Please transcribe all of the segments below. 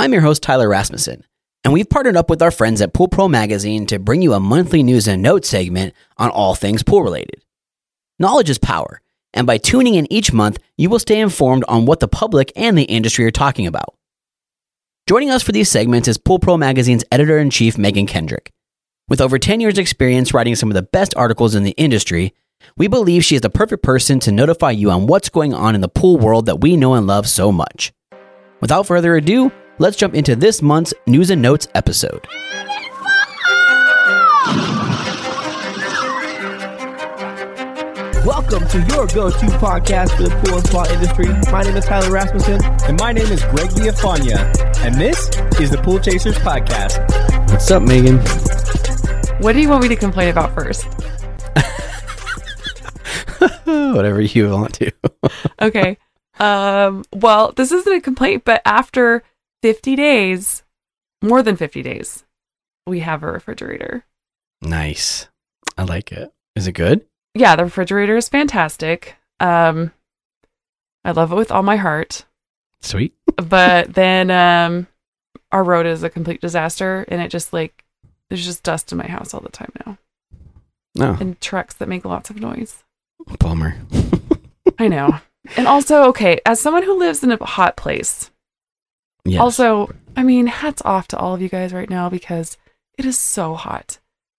I'm your host, Tyler Rasmussen, and we've partnered up with our friends at Pool Pro Magazine to bring you a monthly news and notes segment on all things pool related. Knowledge is power, and by tuning in each month, you will stay informed on what the public and the industry are talking about. Joining us for these segments is Pool Pro Magazine's editor in chief, Megan Kendrick. With over 10 years' experience writing some of the best articles in the industry, we believe she is the perfect person to notify you on what's going on in the pool world that we know and love so much. Without further ado, let's jump into this month's News and Notes episode. Welcome to your go-to podcast for the pool and spa industry. My name is Tyler Rasmussen. And my name is Greg Viafania, and this is the Pool Chasers Podcast. What's up, Megan? What do you want me to complain about first? Whatever you want to. Okay. um, well, this isn't a complaint, but after 50 days, more than 50 days, we have a refrigerator. nice. I like it. Is it good? Yeah, the refrigerator is fantastic. Um, I love it with all my heart. Sweet. But then um, our road is a complete disaster, and it just like there's just dust in my house all the time now, No, and trucks that make lots of noise. bummer. I know. And also, okay, as someone who lives in a hot place, Yes. Also, I mean, hats off to all of you guys right now because it is so hot.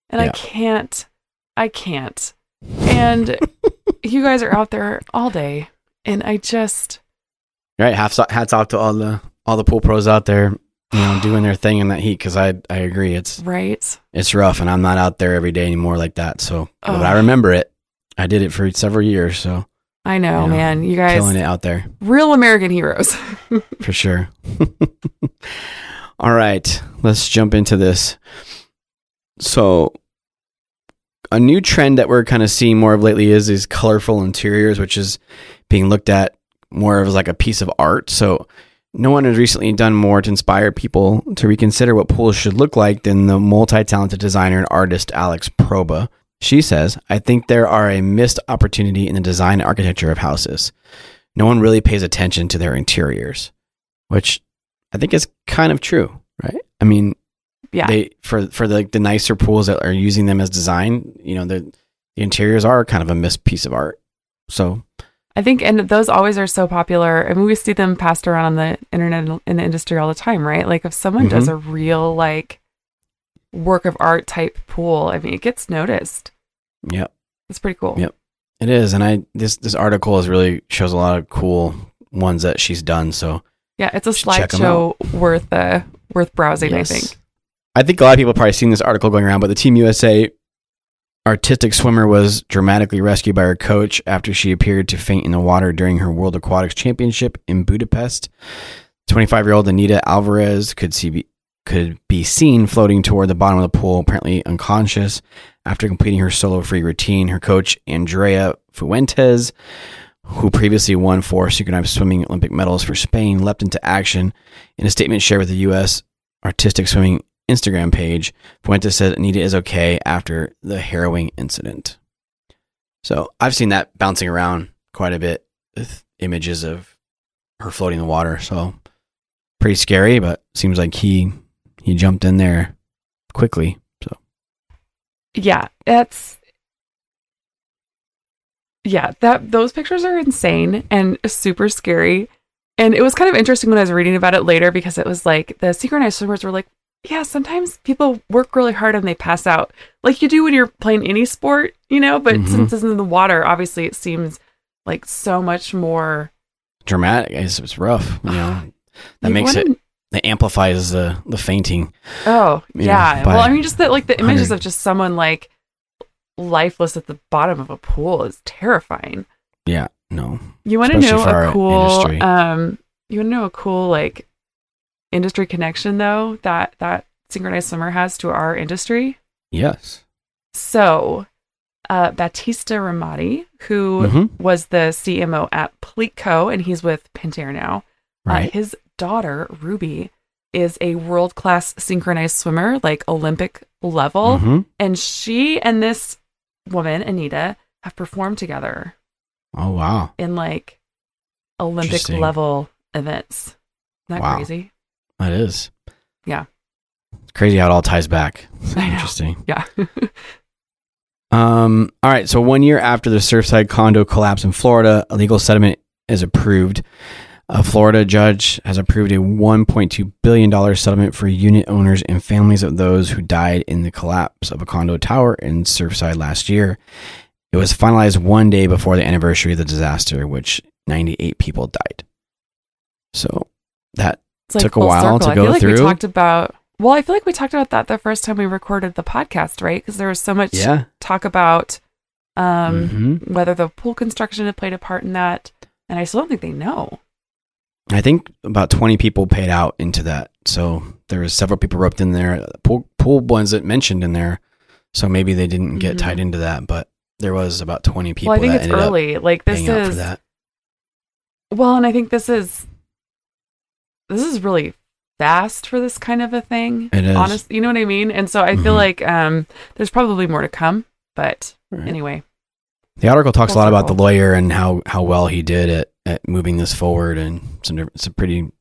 And I can't, I can't. And you guys are out there all day. And I just, right. Hats hats off to all the all the pool pros out there, you know, doing their thing in that heat. Because I I agree, it's right? it's rough, and I'm not out there every day anymore like that. So, but I remember it. I did it for several years, so I know, Yeah. man. You guys, killing it out there real American heroes. for sure. All right, let's jump into this. So, a new trend that we're kind of seeing more of lately is these colorful interiors, which is being looked at more of like a piece of art. So, no one has recently done more to inspire people to reconsider what pools should look like than the multi talented designer and artist Alex Proba. She says, I think there are a missed opportunity in the design and architecture of houses. No one really pays attention to their interiors, which I think is kind of true, right? I mean, yeah. they for for the the nicer pools that are using them as design, you know, the the interiors are kind of a missed piece of art. So I think, and those always are so popular. I mean, we see them passed around on the internet in the industry all the time, right? Like if someone does Mm-hmm. a real like work of art type pool, I mean, it gets noticed. yeah, It's pretty cool. Yep. it is. And I this this article is really shows a lot of cool ones that she's done. So Yeah, it's a Should check 'em slideshow worth uh, worth browsing. yes. I think. I think a lot of people have probably seen this article going around, but the Team USA artistic swimmer was dramatically rescued by her coach after she appeared to faint in the water during her World Aquatics Championship in Budapest. 25 year old Anita Alvarez could see could be seen floating toward the bottom of the pool, apparently unconscious. After completing her solo free routine, her coach Andrea Fuentes, who previously won four synchronized swimming Olympic medals for Spain, leapt into action. In a statement shared with the U.S. Artistic Swimming Instagram page, Fuentes said Anita is okay after the harrowing incident. So I've seen that bouncing around quite a bit with images of her floating in the water. So pretty scary, but seems like he he jumped in there quickly. So Yeah, that's. Yeah, that those pictures are insane and super scary. And it was kind of interesting when I was reading about it later because it was like the synchronized swimmers were like, yeah, sometimes people work really hard and they pass out, like you do when you're playing any sport, you know. But Mhm. since it's in the water, obviously it seems like so much more. dramatic. It's, it's rough. You know that You makes wanna- It amplifies the the fainting. Oh you know, yeah. well, I mean, just that like the images 100. of just someone like lifeless at the bottom of a pool is terrifying. Yeah. No. You want to know a cool industry. um you want to know a cool like industry connection though that that synchronized swimmer has to our industry? Yes. So, uh Batista Ramadi, who Mhm. was the CMO at Pleatco and he's with Pentair now. Uh, Right. his daughter, Ruby, is a world-class synchronized swimmer, like Olympic level, Mhm. and she and this woman, Anita, have performed together Oh wow. in like Olympic level events. Isn't that Wow. crazy? That is. Yeah. It's crazy how it all ties back. So I know. interesting. Yeah. Um, all right. So one year after the Surfside condo collapse in Florida, a legal settlement is approved. A Florida judge has approved a $1.2 billion settlement for unit owners and families of those who died in the collapse of a condo tower in Surfside last year. It was finalized one day before the anniversary of the disaster, which 98 people died. So that like Took a while to I go feel like through. We talked about. Well, I feel like we talked about that the first time we recorded the podcast, right? Because there was so much yeah, talk about um, Mhm. whether the pool construction had played a part in that, and I still don't think they know. I think about 20 people paid out into that. So there was several people roped in there. Pool, pool ones that mentioned in there. So maybe they didn't get Mhm. tied into that, but there was about 20 people well, I think that it's early. Like this paying out for is that. well, and I think this is this is really fast for this kind of a thing. It is. Honest, you know what I mean? And so I feel Mhm. like um, there's probably more to come. But Right. anyway, The article talks a lot about the lawyer and how, how well he did at, at moving this forward, and some it's a pretty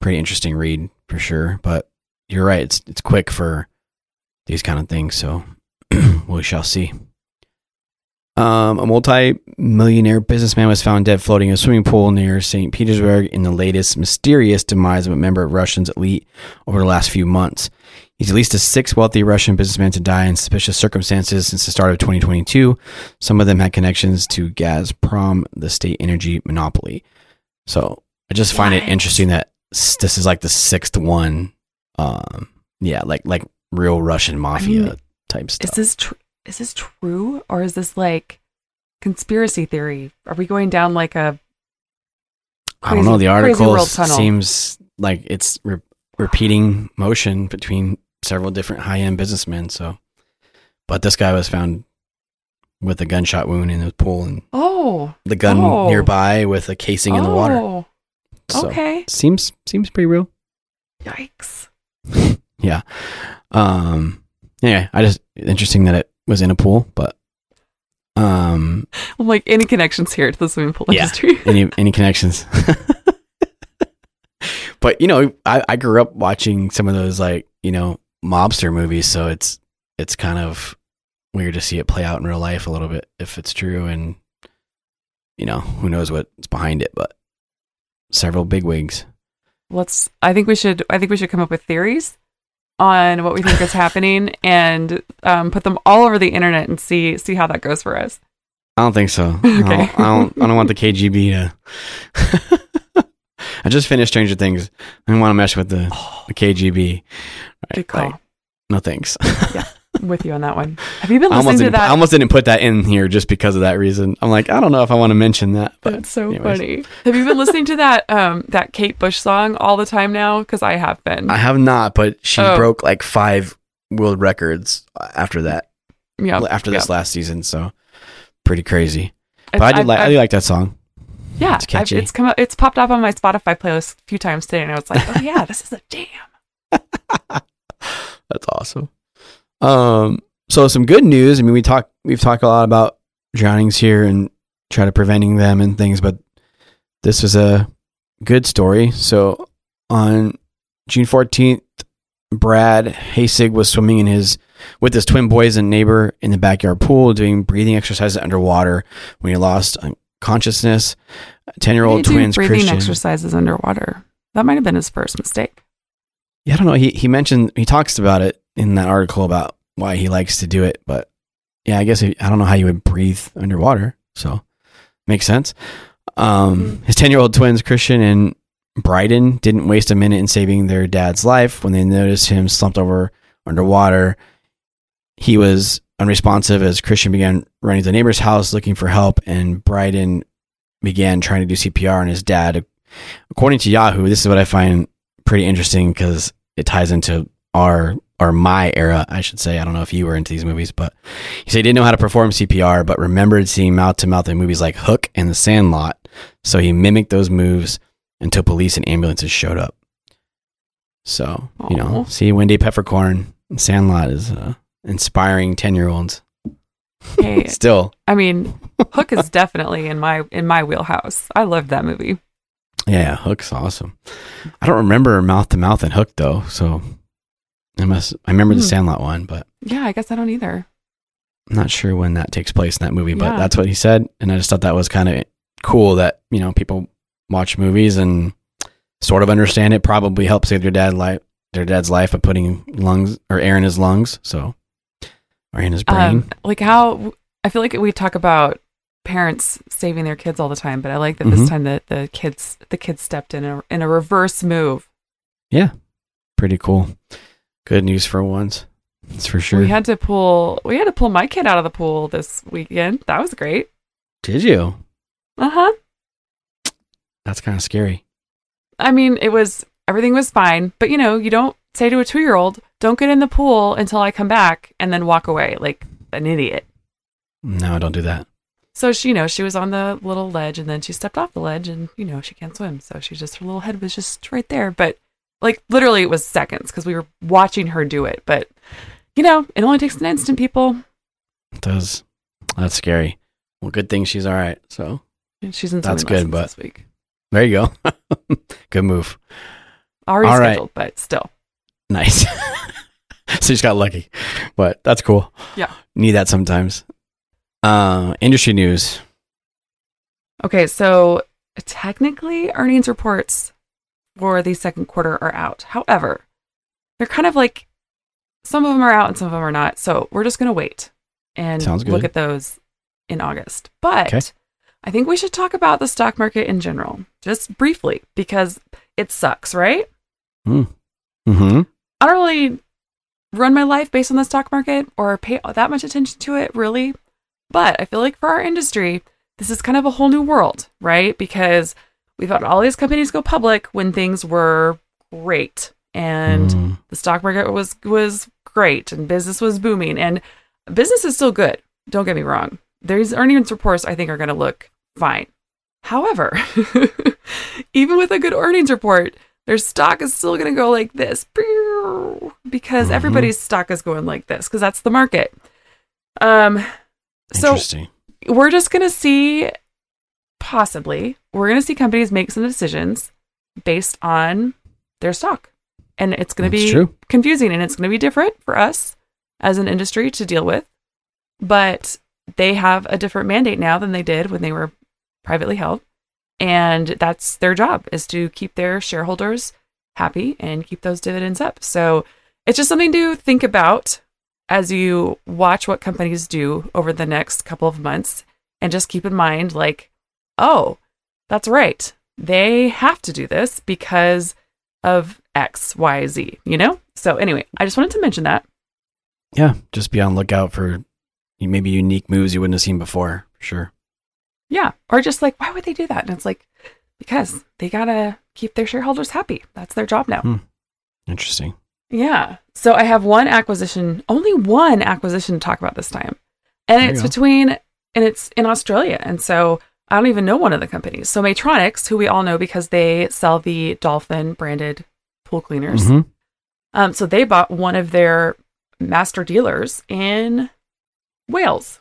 pretty interesting read for sure. But you're right; it's it's quick for these kind of things, so we shall see. Um, a multi-millionaire businessman was found dead floating in a swimming pool near St. Petersburg in the latest mysterious demise of a member of Russia's elite over the last few months. He's at least the sixth wealthy Russian businessman to die in suspicious circumstances since the start of 2022. Some of them had connections to Gazprom, the state energy monopoly. So I just find it interesting that this is like the sixth one. Um, yeah, like like real Russian mafia mean, type stuff. is this tr- is this true or is this like conspiracy theory? Are we going down like a I don't know. The article seems like it's re- repeating motion between several different high end businessmen. So, but this guy was found with a gunshot wound in his pool and oh the gun Oh. nearby with a casing in the water. oh, So Okay, seems seems pretty real. yikes! Yeah. Um. Yeah. I just interesting that it was in a pool, but um, I'm like any connections here to the swimming pool Yeah. industry? any any connections? but you know, I I grew up watching some of those like you know mobster movies, so it's it's kind of weird to see it play out in real life a little bit if it's true, and you know who knows what's behind it, but several bigwigs. Let's. I think we should. I think we should come up with theories on what we think is happening and um, put them all over the internet and see see how that goes for us. I don't think so. Okay. I, don't, I don't. I don't want the KGB to. I just finished Stranger Things. I don't want to mess with the, the KGB. Good call. Like, no thanks. I'm with you on that one. Have you been listening to didn't, I that? almost didn't put that in here just because of that reason. I'm like, I don't know if I want to mention that. But That's so anyways. funny. Have you been listening to that um that Kate Bush song all the time now? Because I have been. I have not. But she Oh. broke like five world records after that. yeah. after this yeah. last season, so pretty crazy. But I did I've- like. I I've- do like that song. Yeah, It's I've- catchy. it's come. up- It's popped up on my Spotify playlist a few times today, and I was like, "Oh yeah, this is a jam." That's awesome. Um, so some good news. I mean, we talk we've talked a lot about drownings here and try to preventing them and things, but this was a good story. So on June fourteenth, Brad Hasig was swimming in his with his twin boys and neighbor in the backyard pool, doing breathing exercises underwater when he lost consciousness. Ten year old twins breathing Christian. exercises underwater. That might have been his first mistake. Yeah, I don't know. He he mentioned he talks about it in that article about why he likes to do it, but yeah, I guess I don't know how you would breathe underwater. So makes sense. Um, his ten year old twins Christian and Bryden didn't waste a minute in saving their dad's life when they noticed him slumped over underwater. He was unresponsive as Christian began running to the neighbor's house looking for help, and Bryden began trying to do CPR on his dad. According to Yahoo, this is what I find pretty interesting because it ties into our or my era, I should say. I don't know if you were into these movies, but he said he didn't know how to perform CPR, but remembered seeing mouth to mouth in movies like Hook and The Sandlot. So he mimicked those moves until police and ambulances showed up. So, you know, see Wendy Peppercorn Sandlot is uh, inspiring 10 year olds. Hey, Still, I mean, Hook is definitely in my in my wheelhouse. I loved that movie. Yeah, Hook's awesome. I don't remember Mouth to Mouth and Hook though, so I must. I remember the Hmm. Sandlot one, but Yeah, I guess I don't either. I'm not sure when that takes place in that movie. But Yeah. that's what he said, and I just thought that was kind of cool that you know people watch movies and sort of understand it. Probably help save their dad life, their dad's life by putting lungs or air in his lungs, so or in his brain. Um, like how I feel like we talk about parents saving their kids all the time, but I like that this Mhm. time the, the kids the kids stepped in a, in a reverse move. Yeah, pretty cool. Good news for once. That's for sure. We had to pull we had to pull my kid out of the pool this weekend. That was great. Did you? Uh huh. That's kind of scary. I mean, it was everything was fine, but you know, you don't say to a two year old, "Don't get in the pool until I come back," and then walk away like an idiot. No, I don't do that. So she, you know, she was on the little ledge, and then she stepped off the ledge, and you know, she can't swim, so she just her little head was just right there. But like literally, it was seconds because we were watching her do it. But you know, it only takes an instant, people. It does. That's scary. Well, good thing she's all right. So And she's in That's good, but- this week. there you go. good move. Already All right. scheduled, but still. Nice. so you just got lucky, but that's cool. Yeah. Need that sometimes. Uh, industry news. Okay, so technically, earnings reports for the second quarter are out. However, they're kind of like some of them are out and some of them are not. So we're just going to wait and look at those in August. But Okay. I think we should talk about the stock market in general, just briefly, because it sucks, right? Mm-hmm. I don't really run my life based on the stock market or pay that much attention to it, really. But I feel like for our industry, this is kind of a whole new world, right? Because we've had all these companies go public when things were great and Mm. the stock market was was great and business was booming and business is still good. Don't get me wrong. These earnings reports I think are going to look fine. However, even with a good earnings report, their stock is still going to go like this because Mhm. everybody's stock is going like this because that's the market. Um so we're just going to see possibly we're going to see companies make some decisions based on their stock and it's going to be true. confusing and it's going to be different for us as an industry to deal with but they have a different mandate now than they did when they were privately held and that's their job is to keep their shareholders happy and keep those dividends up so it's just something to think about as you watch what companies do over the next couple of months and just keep in mind like oh that's right they have to do this because of x y z you know so anyway i just wanted to mention that Yeah. Just be on lookout for maybe unique moves you wouldn't have seen before. For sure. Yeah or just like why would they do that and it's like because they gotta keep their shareholders happy that's their job now Interesting. Yeah. So I have one acquisition, only one acquisition to talk about this time. And There it's between, and it's in Australia. And so I don't even know one of the companies. So Maytronics, who we all know because they sell the Dolphin branded pool cleaners. Mhm. Um, so they bought one of their master dealers in Wales.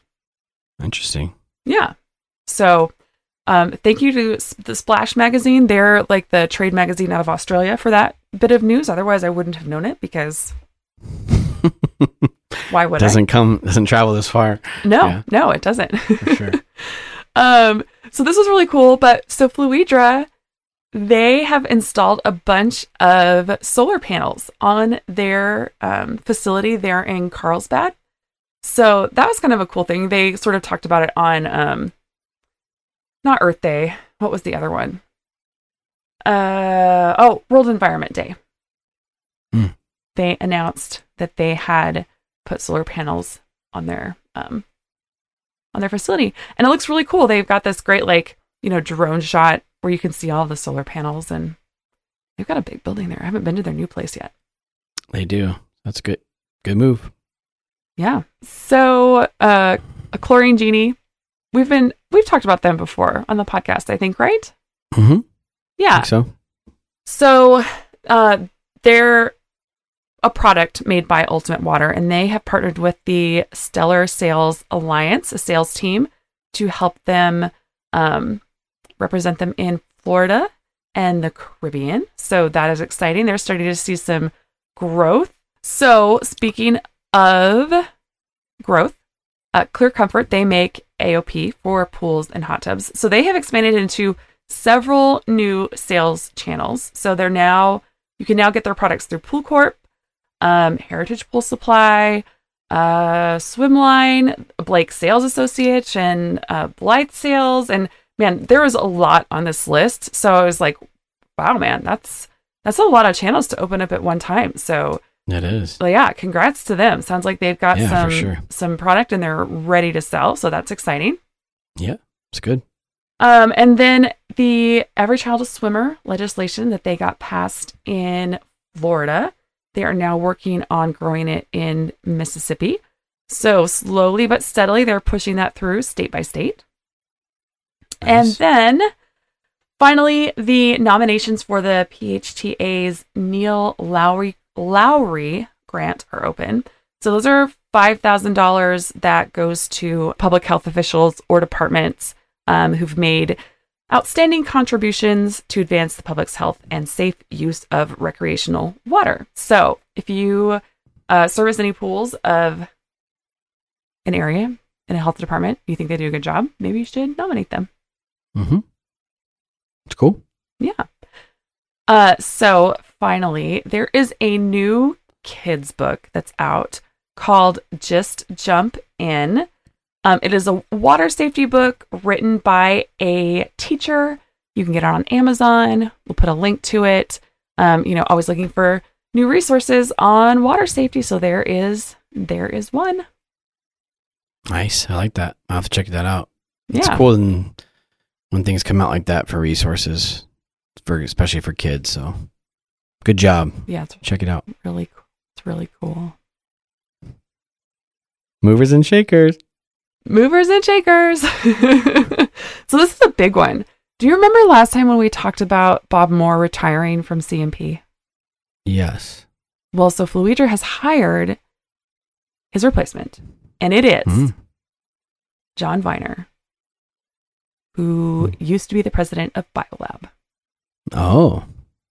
Interesting. Yeah. So um, thank you to the Splash magazine. They're like the trade magazine out of Australia for that bit of news. Otherwise, I wouldn't have known it because why would I? doesn't come doesn't travel this far No, Yeah. no, it doesn't. for sure. um, so this was really cool. But so Fluidra, they have installed a bunch of solar panels on their um, facility there in Carlsbad. So that was kind of a cool thing. They sort of talked about it on um, not Earth Day. What was the other one? Uh oh, World Environment Day. Hmm. They announced that they had put solar panels on their um, on their facility. And it looks really cool. They've got this great like, you know, drone shot where you can see all the solar panels and they've got a big building there. I haven't been to their new place yet. They do. That's a good. Good move. Yeah. So, uh a chlorine genie. We've been we've talked about them before on the podcast, I think, right? Mm-hmm. Yeah. Think so. So, uh, they're a product made by Ultimate Water, and they have partnered with the Stellar Sales Alliance, a sales team, to help them um, represent them in Florida and the Caribbean. So that is exciting. They're starting to see some growth. So speaking of growth, uh, Clear Comfort, they make AOP for pools and hot tubs. So they have expanded into several new sales channels. So they're now, you can now get their products through Pool Corp, um, Heritage Pool Supply, uh, Swimline, Blake Sales Association, uh, Blythe Sales, and man, there was a lot on this list. So I was like, wow, man, that's that's a lot of channels to open up at one time. So It is. well, yeah, congrats to them. Sounds like they've got Yeah, some sure. some product and they're ready to sell. So that's exciting. Yeah, it's good. Um, and then the Every Child a Swimmer legislation that they got passed in Florida, they are now working on growing it in Mississippi. So slowly but steadily, they're pushing that through state by state. And then finally, the nominations for the PHTA's Neil Lowry Lowry grant are open. So those are five thousand dollars that goes to public health officials or departments um, who've made outstanding contributions to advance the public's health and safe use of recreational water. So if you uh, service any pools of an area in a health department, you think they do a good job, maybe you should nominate them. Mm-hmm. It's cool. Yeah. Uh, so finally, there is a new kids book that's out called Just Jump In. Um, it is a water safety book written by a teacher. You can get it on Amazon. We'll put a link to it. Um, you know, always looking for new resources on water safety. So there is there is one. Nice. I like that. I'll have to check that out. It's Yeah. cool when, when things come out like that for resources, for especially for kids. So, good job. Yeah, it's Check it out. really cool. It's really cool. Movers and shakers. movers and shakers. so this is a big one. Do you remember last time when we talked about Bob Moore retiring from CMP? Yes. Well, so Fluidra has hired his replacement, and it is Mhm. John Viner, who used to be the president of BioLab. Oh,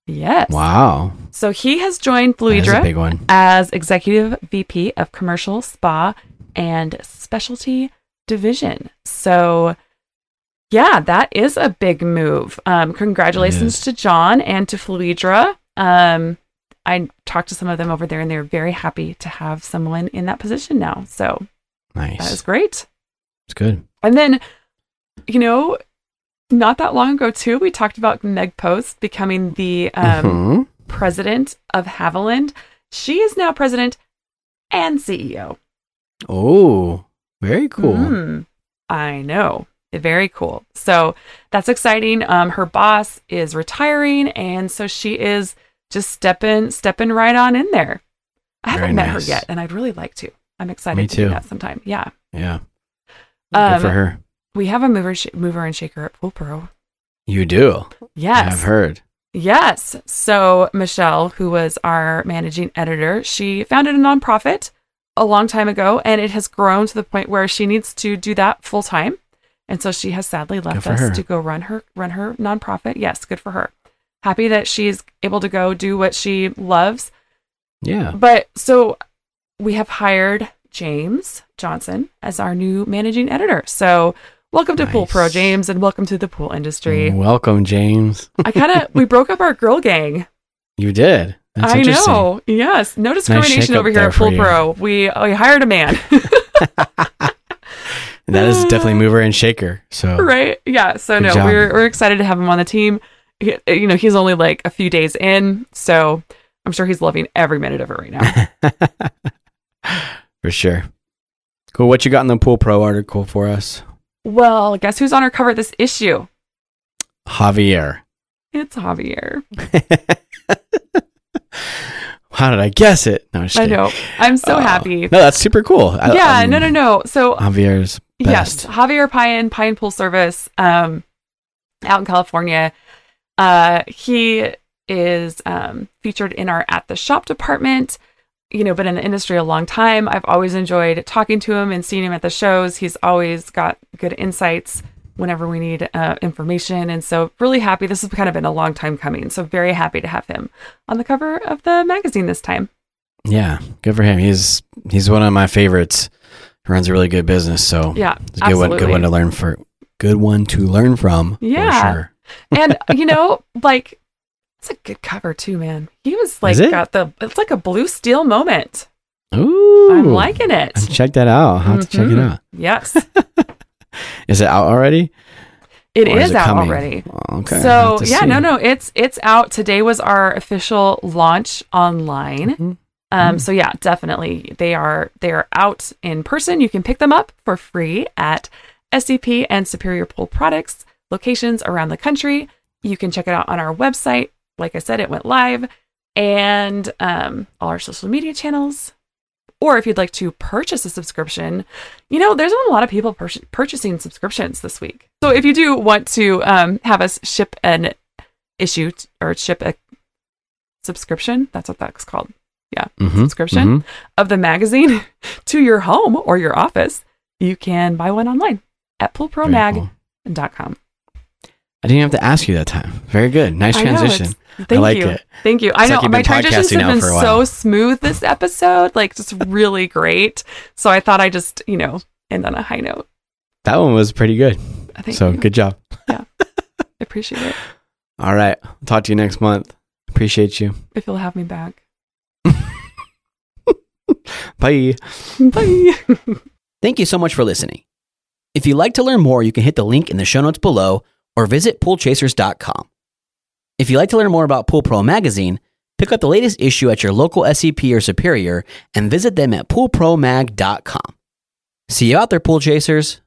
Yes. wow. So he has joined That is Fluidra big one. as executive VP of commercial spa and specialty division. So, yeah, that is a big move. Um, congratulations to John and to Fluidra. Um, I talked to some of them over there, and they're very happy to have someone in that position now. So Nice. that is great. it's good. And then, you know, not that long ago too, we talked about Meg Post becoming the um, Mhm. president of Haviland. She is now president and CEO. Oh, very cool. Mm, I know. Very cool. So that's exciting. Um, her boss is retiring, and so she is just stepping stepping right on in there. I haven't met her yet, and I'd really like to. I'm excited Me to do too. that sometime. Yeah. Yeah. Um, good for her. We have a mover sh- mover and shaker at Pool Pro. You do. Yes. I've heard. Yes. So Michelle, who was our managing editor, she founded a nonprofit a long time ago, and it has grown to the point where she needs to do that full time. And so she has sadly left us her. to go run her run her nonprofit. Yes, good for her. Happy that she's able to go do what she loves. Yeah. But so we have hired James Johnson as our new managing editor. So welcome to Pool Pro, James, and welcome to the pool industry. Welcome, James. I kind of we broke up our girl gang. You did. That's I know. Yes, no discrimination shakeup over here at Pool. Pro. We we hired a man, That is definitely mover and shaker. So right? Yeah. So Good no, job. we're we're excited to have him on the team. He- you know, he's only like a few days in, so I'm sure he's loving every minute of it right now. for sure. Cool. What you got in the Pool Pro article for us? Well, guess who's on our cover this issue? Javier. It's Javier. How did I guess it? No, I know. I'm so Oh. happy. No, that's super cool. I- yeah. um, no. No. No. So Javier's Yes. Javier Pine, Pine Pool Service, um, out in California. Uh, he is um, featured in our at the shop department. You know, been in the industry a long time. I've always enjoyed talking to him and seeing him at the shows. He's always got good insights whenever we need uh, information. And so, really happy. This has kind of been a long time coming. So, very happy to have him on the cover of the magazine this time. Yeah, good for him. He's he's one of my favorites. He runs a really good business, so Yeah, it's a good one. Good one to learn for. Good one to learn from. Yeah. for sure. and you know, like it's a good cover too, man. He was like got the it's like a blue steel moment. Ooh, I'm liking it. Check that out. I'll have to check it Mhm. out. Yes, Is it out already? It is, is, out coming? already. Oh, Okay. So yeah, see. no, no, it's it's out. Today was our official launch online. Mhm. Um, Mm. so yeah, definitely they are they are out in person. You can pick them up for free at SCP and Superior Pool Products locations around the country. You can check it out on our website. Like I said, it went live, and um, all our social media channels. Or if you'd like to purchase a subscription, you know, there's been a lot of people pur- purchasing subscriptions this week. So if you do want to um, have us ship an issue t- or ship a subscription, that's what that's called Mhm, subscription mhm. of the magazine to your home or your office, you can buy one online at Very poolpromag.com. cool. I didn't have to ask you that time. Very good. Nice know, transition. it's- Thank like you. it. Thank you. I know like my transitions have been so smooth this episode, like just really great. So I thought I just, you know, end on a high note. That one was pretty good. Uh, I think so good job. Yeah. I appreciate it All right. Talk to you next month. Appreciate you. if you'll have me back. Bye. Bye. Thank you so much for listening. If you'd like to learn more, you can hit the link in the show notes below or visit poolchasers.com. If you'd like to learn more about Pool Pro Magazine, pick up the latest issue at your local SCP or Superior and visit them at poolpromag.com. See you out there, pool chasers.